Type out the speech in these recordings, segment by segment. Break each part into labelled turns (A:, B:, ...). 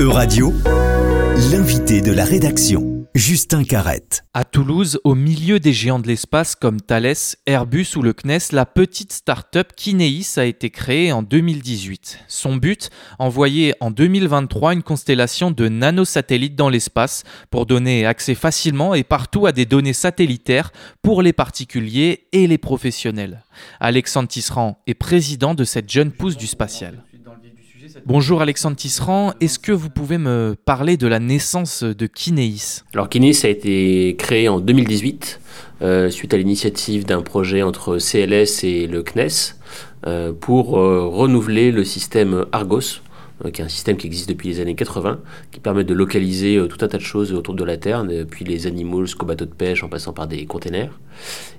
A: E-Radio, l'invité de la rédaction, Justin Carrette.
B: À Toulouse, au milieu des géants de l'espace comme Thales, Airbus ou le CNES, la petite start-up Kineis a été créée en 2018. Son but Envoyer en 2023 une constellation de nanosatellites dans l'espace pour donner accès facilement et partout à des données satellitaires pour les particuliers et les professionnels. Alexandre Tisserand est président de cette jeune pousse du spatial. Bonjour Alexandre Tisserand, est-ce que vous pouvez me parler de la naissance de Kineis
C: Alors Kineis a été créé en 2018 euh, suite à l'initiative d'un projet entre CLS et le CNES euh, pour euh, renouveler le système Argos, qui est un système qui existe depuis les années 80, qui permet de localiser tout un tas de choses autour de la Terre, depuis les animaux jusqu'aux bateaux de pêche en passant par des containers.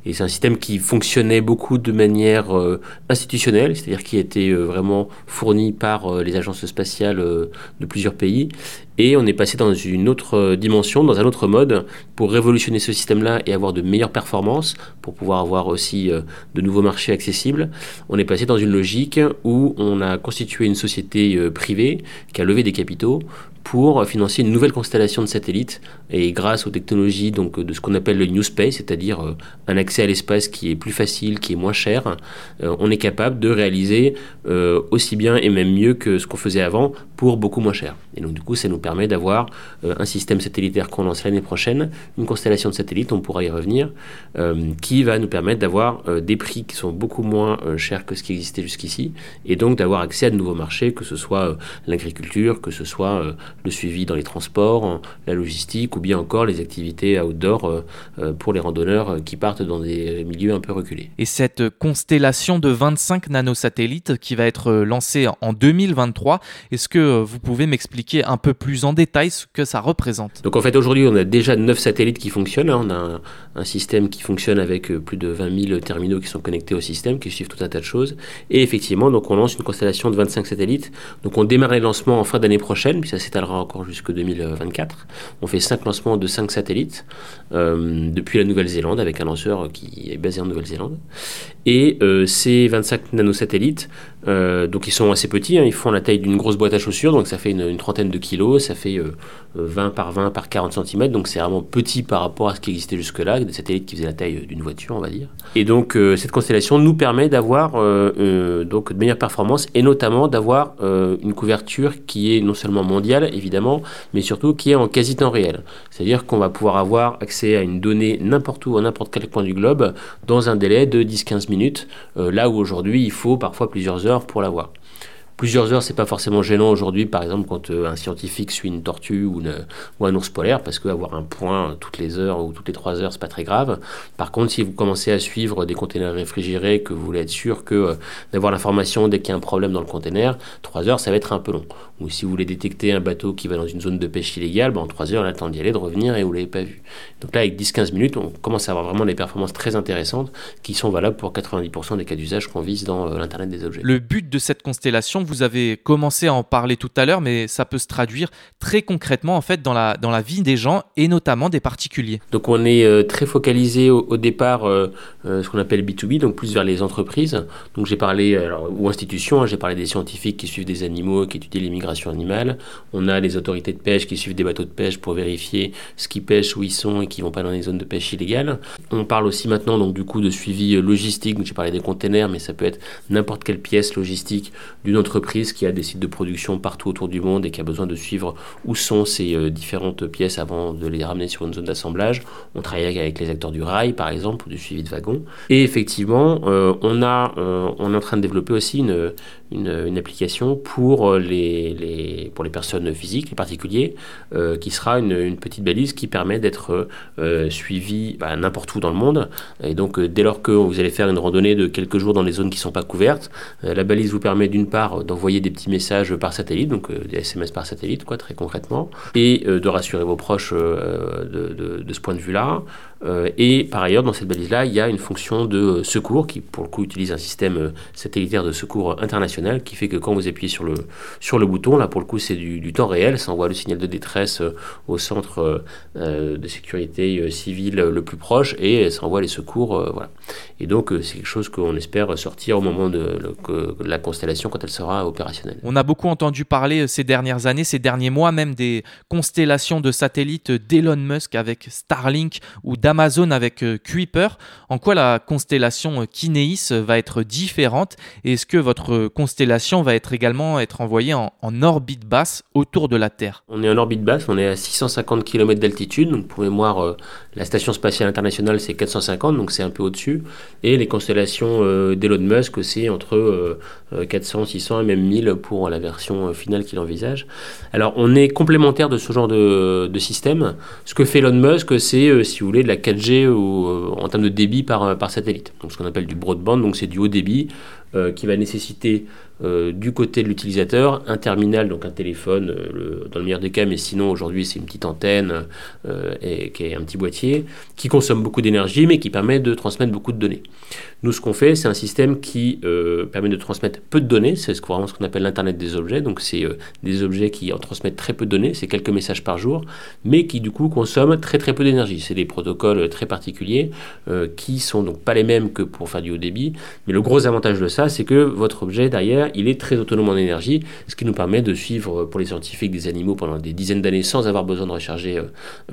C: Et c'est un système qui fonctionnait beaucoup de manière euh, institutionnelle, c'est-à-dire qui était euh, vraiment fourni par euh, les agences spatiales de plusieurs pays. Et on est passé dans une autre dimension, dans un autre mode, pour révolutionner ce système-là et avoir de meilleures performances, pour pouvoir avoir aussi de nouveaux marchés accessibles. On est passé dans une logique où on a constitué une société privée qui a levé des capitaux pour financer une nouvelle constellation de satellites et grâce aux technologies donc de ce qu'on appelle le New Space, c'est-à-dire euh, un accès à l'espace qui est plus facile, qui est moins cher, euh, on est capable de réaliser euh, aussi bien et même mieux que ce qu'on faisait avant pour beaucoup moins cher. Et donc du coup, ça nous permet d'avoir un système satellitaire qu'on lance l'année prochaine, une constellation de satellites, on pourra y revenir, qui va nous permettre d'avoir des prix qui sont beaucoup moins chers que ce qui existait jusqu'ici, et donc d'avoir accès à de nouveaux marchés, que ce soit l'agriculture, que ce soit le suivi dans les transports, la logistique ou bien encore les activités outdoor euh, euh, pour les randonneurs qui partent dans des milieux un peu reculés.
B: Et cette constellation de 25 nanosatellites qui va être lancée en 2023, est-ce que vous pouvez m'expliquer un peu plus en détail ce que ça représente
C: Donc en fait aujourd'hui on a déjà 9 satellites qui fonctionnent, hein. on a un, système qui fonctionne avec euh, plus de 20 000 terminaux qui sont connectés au système, qui suivent tout un tas de choses. Et effectivement donc on lance une constellation de 25 satellites, donc on démarre les lancements en fin d'année prochaine, puis ça s'étalera encore jusqu'en 2024. On fait 5 lancements de 5 satellites euh, depuis la Nouvelle-Zélande avec un lanceur qui est basé en Nouvelle-Zélande. Et euh, ces 25 nanosatellites, euh, donc ils sont assez petits, hein, ils font la taille d'une grosse boîte à chaussures, donc ça fait une, trentaine de kilos, ça fait 20 par 20 par 40 cm, donc c'est vraiment petit par rapport à ce qui existait jusque-là, des satellites qui faisaient la taille d'une voiture, on va dire. Et donc cette constellation nous permet d'avoir donc de meilleures performances et notamment d'avoir une couverture qui est non seulement mondiale, évidemment, mais surtout qui est en quasi temps réel. C'est-à-dire qu'on va pouvoir avoir accès à une donnée n'importe où, à n'importe quel point du globe, dans un délai de 10-15 minutes, euh, là où aujourd'hui il faut parfois plusieurs heures pour l'avoir. Plusieurs heures, c'est pas forcément gênant aujourd'hui, par exemple, quand euh, un scientifique suit une tortue ou, un ours polaire, parce qu'avoir un point toutes les heures ou toutes les trois heures, c'est pas très grave. Par contre, si vous commencez à suivre des containers réfrigérés, que vous voulez être sûr euh, d'avoir l'information dès qu'il y a un problème dans le container, trois heures, ça va être un peu long. Ou si vous voulez détecter un bateau qui va dans une zone de pêche illégale, ben, en trois heures, il a le temps d'y aller, de revenir et vous l'avez pas vu. Donc là, avec 10-15 minutes, on commence à avoir vraiment des performances très intéressantes qui sont valables pour 90% des cas d'usage qu'on vise dans euh, l'Internet des objets.
B: Le but de cette constellation, avez commencé à en parler tout à l'heure, mais ça peut se traduire très concrètement en fait dans la, dans la vie des gens et notamment des particuliers.
C: Donc on est euh, très focalisé au, départ euh, euh, ce qu'on appelle B2B, donc plus vers les entreprises. Donc j'ai parlé, ou institutions, hein, j'ai parlé des scientifiques qui suivent des animaux, qui étudient l'immigration animale. On a les autorités de pêche qui suivent des bateaux de pêche pour vérifier ce qu'ils pêchent, où ils sont et qui vont pas dans les zones de pêche illégales. On parle aussi maintenant donc du coup de suivi logistique, j'ai parlé des containers, mais ça peut être n'importe quelle pièce logistique d'une entreprise qui a des sites de production partout autour du monde et qui a besoin de suivre où sont ces euh, différentes pièces avant de les ramener sur une zone d'assemblage. On travaille avec les acteurs du rail, par exemple, pour du suivi de wagons. Et effectivement, euh, euh, on est en train de développer aussi une, une, application pour les, les, pour les personnes physiques, les particuliers, qui sera une, petite balise qui permet d'être suivi bah, n'importe où dans le monde. Et donc, dès lors que vous allez faire une randonnée de quelques jours dans les zones qui ne sont pas couvertes, la balise vous permet d'une part d'envoyer des petits messages par satellite, donc euh, des SMS par satellite, quoi, très concrètement, et euh, de rassurer vos proches euh, de, de, ce point de vue-là. et par ailleurs, dans cette balise-là, il y a une fonction de secours qui, pour le coup, utilise un système satellitaire de secours international qui fait que quand vous appuyez sur le, sur le bouton, là pour le coup c'est du, temps réel, ça envoie le signal de détresse au centre de sécurité civile le plus proche et ça envoie les secours. voilà. Et donc c'est quelque chose qu'on espère sortir au moment de, la constellation quand elle sera opérationnelle.
B: On a beaucoup entendu parler ces dernières années, ces derniers mois même des constellations de satellites d'Elon Musk avec Starlink ou d'Amazon avec Kuiper. En quoi la constellation Kinéis va être différente? Est-ce que votre constellation va être également être envoyée en, orbite basse autour de la Terre
C: On est en orbite basse, on est à 650 km d'altitude. Donc pour mémoire, euh, la station spatiale internationale c'est 450, donc c'est un peu au-dessus. Et les constellations euh, d'Elon Musk c'est entre 400, euh, 600 et même 1000 pour la version finale qu'il envisage. Alors on est complémentaire de ce genre de, système. Ce que fait Elon Musk, c'est si vous voulez de la 4G ou, en termes de débit par, par satellite. Donc ce qu'on appelle du broadband, donc c'est du haut débit euh, qui va nécessiter euh, du côté de l'utilisateur un terminal, donc un téléphone euh, dans le meilleur des cas, mais sinon aujourd'hui c'est une petite antenne et, qui est un petit boîtier qui consomme beaucoup d'énergie mais qui permet de transmettre beaucoup de données. Nous ce qu'on fait c'est un système qui permet de transmettre peu de données, c'est ce qu'on appelle l'internet des objets, donc c'est des objets qui en transmettent très peu de données, c'est quelques messages par jour, mais qui du coup consomment très très peu d'énergie. C'est des protocoles très particuliers qui sont donc pas les mêmes que pour faire du haut débit, mais le gros avantage de ça c'est que votre objet derrière, il est très autonome en énergie, ce qui nous permet de suivre pour les scientifiques des animaux pendant des dizaines d'années sans avoir besoin de recharger euh,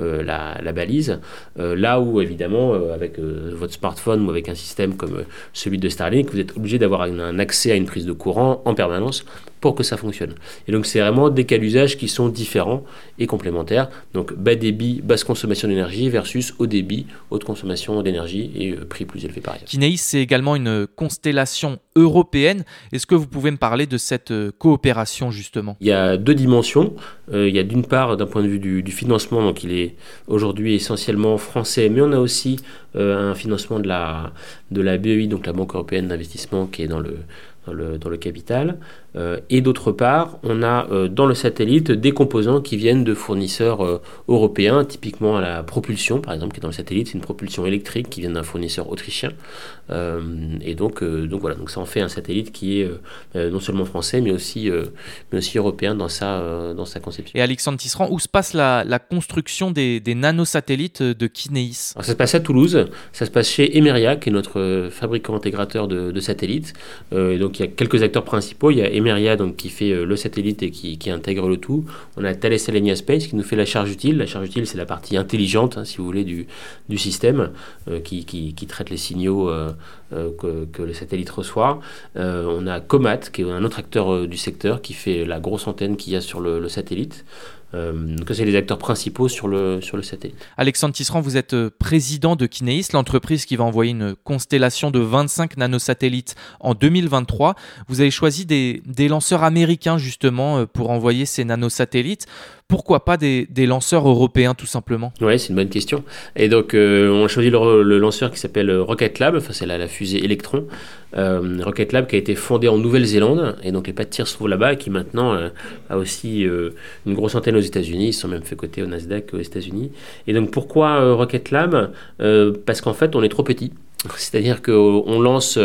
C: euh, la, balise. Euh, là où, évidemment, avec votre smartphone ou avec un système comme celui de Starlink, vous êtes obligé d'avoir un accès à une prise de courant en permanence pour que ça fonctionne. Et donc c'est vraiment des cas d'usage qui sont différents et complémentaires. Donc bas débit, basse consommation d'énergie versus haut débit, haute consommation d'énergie et euh, prix plus élevé par ailleurs.
B: C'est également une constellation européenne. Est-ce que vous pouvez parler de cette euh, coopération justement?
C: Il y a deux dimensions. Euh, il y a d'une part d'un point de vue du, financement, donc il est aujourd'hui essentiellement français, mais on a aussi un financement de la, de la BEI, donc la Banque européenne d'investissement qui est dans le dans le, capital. Euh, et d'autre part, on a euh, dans le satellite des composants qui viennent de fournisseurs euh, européens, typiquement la propulsion, par exemple, qui est dans le satellite, c'est une propulsion électrique qui vient d'un fournisseur autrichien. et donc, donc voilà, donc ça en fait un satellite qui est non seulement français, mais aussi, mais aussi européen dans sa, dans sa conception.
B: Et Alexandre Tisserand, où se passe la, la construction des, des nanosatellites de Kinéis
C: Ça se passe à Toulouse, ça se passe chez Emeria, qui est notre fabricant intégrateur de, de satellites. et donc il y a quelques acteurs principaux. Il y a Emeria qui fait euh, le satellite et qui, intègre le tout. On a Thales Alenia Space qui nous fait la charge utile. La charge utile, c'est la partie intelligente, hein, si vous voulez, du, système euh, qui, traite les signaux euh, que, le satellite reçoit. on a Comat, qui est un autre acteur du secteur, qui fait la grosse antenne qu'il y a sur le satellite. Euh, donc c'est les acteurs principaux sur le, sur le satellite.
B: Alexandre Tisserand, vous êtes euh, président de Kinéis, l'entreprise qui va envoyer une constellation de 25 nanosatellites en 2023. Vous avez choisi des, des lanceurs américains justement euh, pour envoyer ces nanosatellites pourquoi pas des, lanceurs européens tout simplement?
C: Oui, c'est une bonne question. Et donc, on a choisi le, lanceur qui s'appelle Rocket Lab, enfin, c'est la, fusée Electron. Rocket Lab qui a été fondé en Nouvelle-Zélande, et donc les pas de tir se trouvent là-bas, et qui maintenant a aussi une grosse antenne aux États-Unis, ils sont même fait côté au Nasdaq aux États-Unis. Et donc pourquoi euh, Rocket Lab? Euh, Parce qu'en fait, on est trop petit. C'est-à-dire qu'on lance,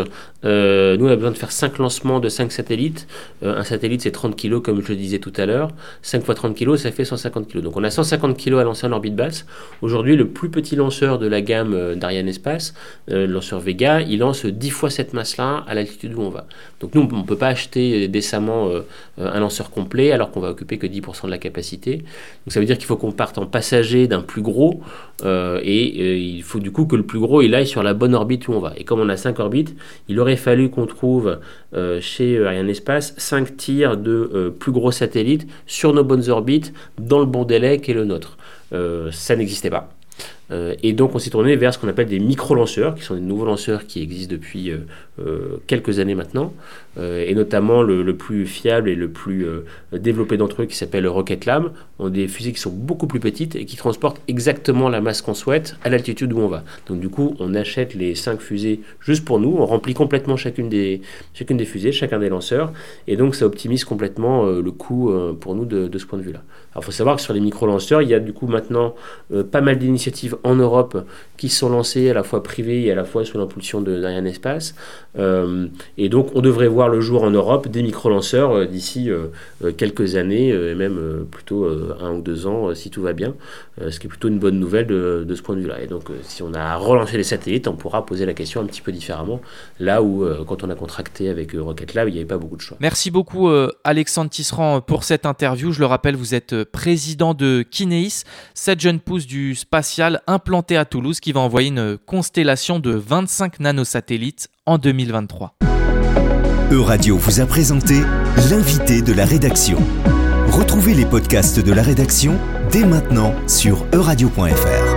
C: euh, nous on a besoin de faire 5 lancements de 5 satellites. Euh, un satellite c'est 30 kg comme je le disais tout à l'heure. 5 fois 30 kg ça fait 150 kg. Donc on a 150 kg à lancer en orbite basse. Aujourd'hui le plus petit lanceur de la gamme euh, d'Ariane Espace, le lanceur Vega, il lance 10 fois cette masse-là à l'altitude où on va. Donc nous on ne peut pas acheter décemment un lanceur complet alors qu'on va occuper que 10% de la capacité. Donc ça veut dire qu'il faut qu'on parte en passager d'un plus gros et il faut du coup que le plus gros il aille sur la bonne orbite où on va. Et comme on a 5 orbites, il aurait fallu qu'on trouve euh, chez euh, Ariane Espace 5 tirs de euh, plus gros satellites sur nos bonnes orbites dans le bon délai qui est le nôtre. ça n'existait pas. Euh, et donc on s'est tourné vers ce qu'on appelle des micro-lanceurs, qui sont des nouveaux lanceurs qui existent depuis euh, euh, quelques années maintenant, et notamment le, plus fiable et le plus développé d'entre eux qui s'appelle Rocket Lab, ont des fusées qui sont beaucoup plus petites et qui transportent exactement la masse qu'on souhaite à l'altitude où on va. Donc du coup on achète les 5 fusées juste pour nous, on remplit complètement chacune des, chacune des fusées, chacun des lanceurs, et donc ça optimise complètement le coût pour nous de, ce point de vue-là. Alors il faut savoir que sur les micro-lanceurs, il y a du coup maintenant pas mal d'initiatives en Europe qui sont lancés à la fois privés et à la fois sous l'impulsion d'Ariane Espace. Euh, et donc on devrait voir le jour en Europe des micro-lanceurs euh, d'ici quelques années, et même plutôt un ou deux ans si tout va bien, ce qui est plutôt une bonne nouvelle de, de ce point de vue-là. Et donc si on a relancé les satellites, on pourra poser la question un petit peu différemment, là où quand on a contracté avec Rocket Lab, il n'y avait pas beaucoup de choix.
B: Merci beaucoup Alexandre Tisserand pour cette interview. Je le rappelle, vous êtes président de Kineis, cette jeune pousse du spatial implantée à Toulouse qui va envoyer une constellation de 25 nanosatellites en 2023.
A: Euradio vous a présenté l'invité de la rédaction. Retrouvez les podcasts de la rédaction dès maintenant sur euradio.fr.